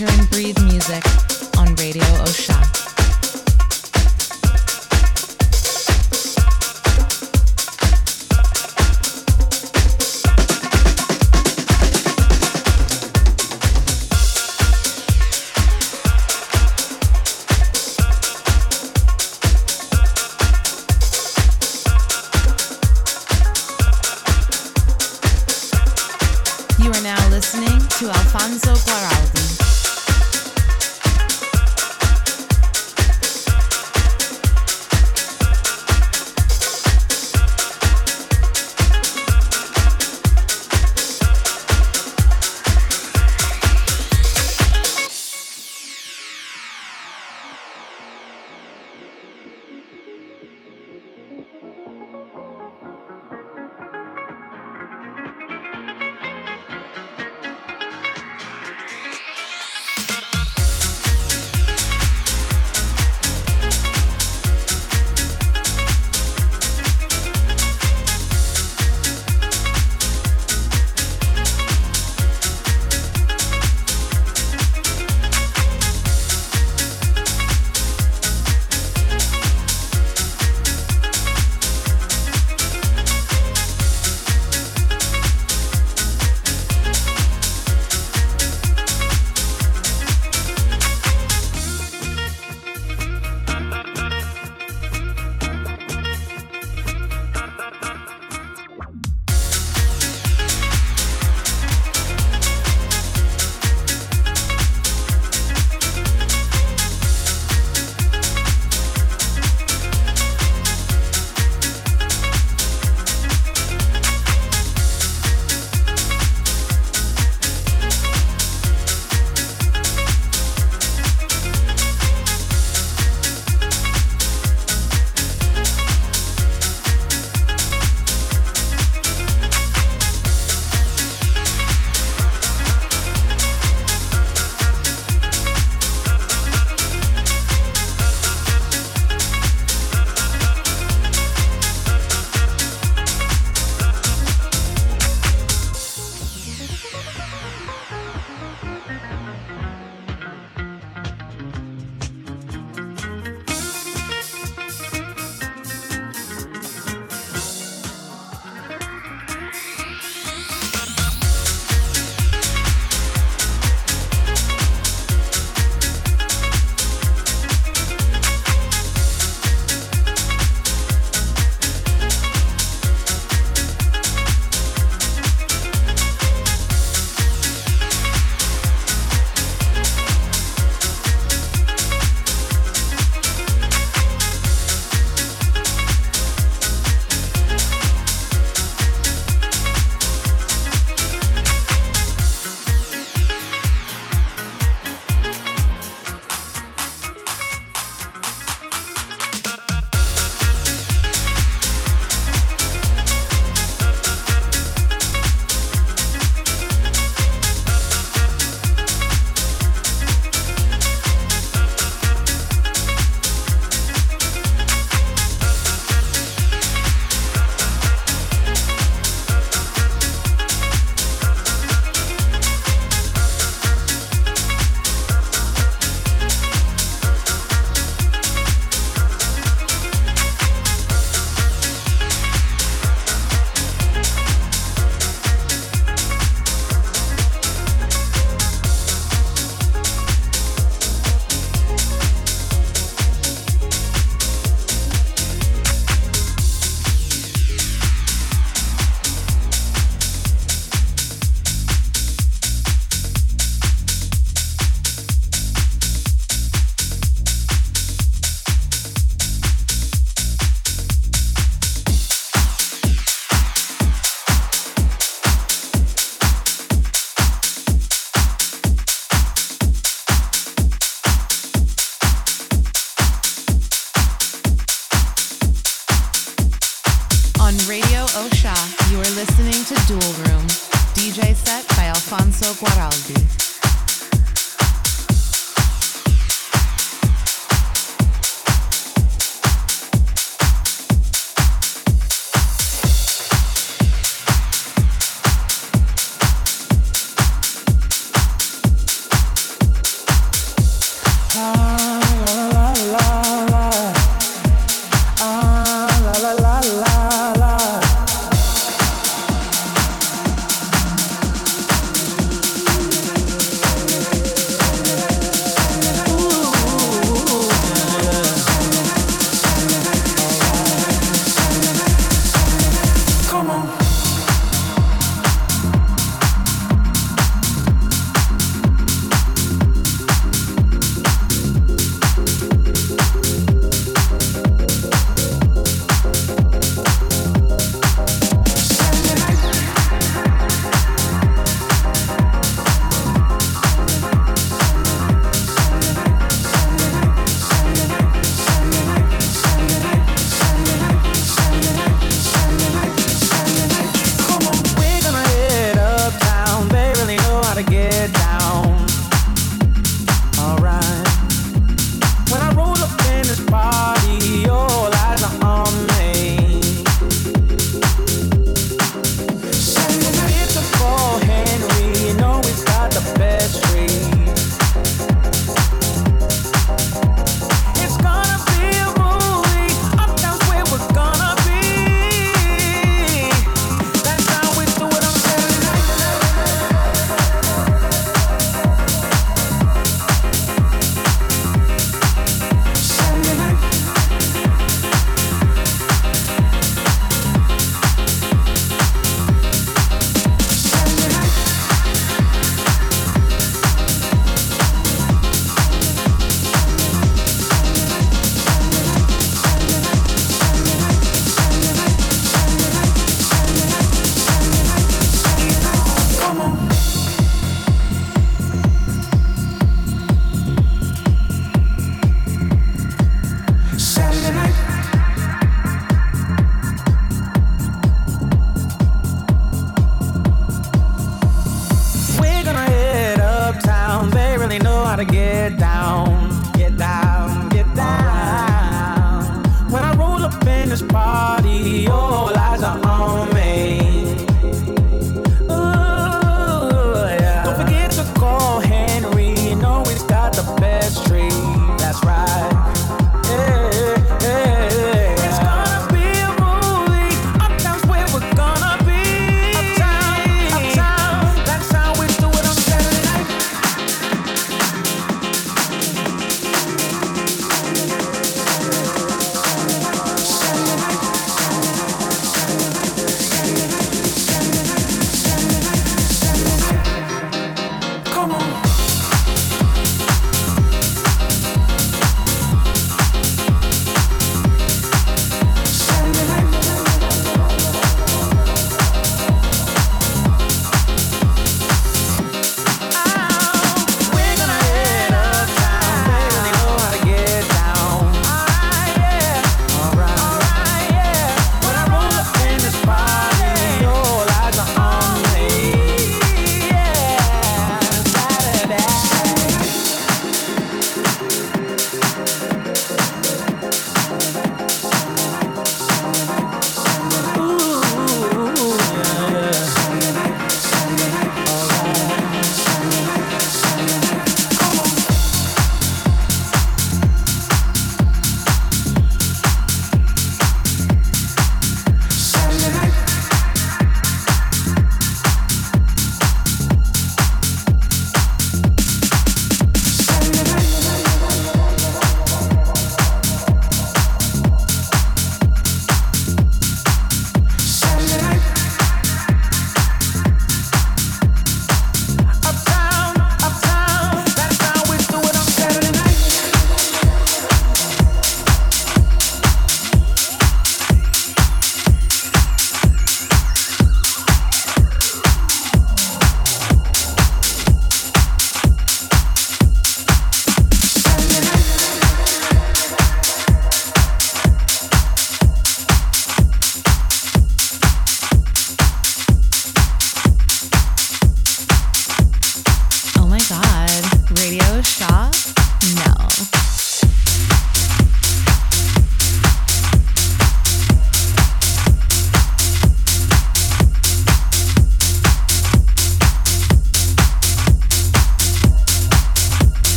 enter and breathe music on Radio Osha.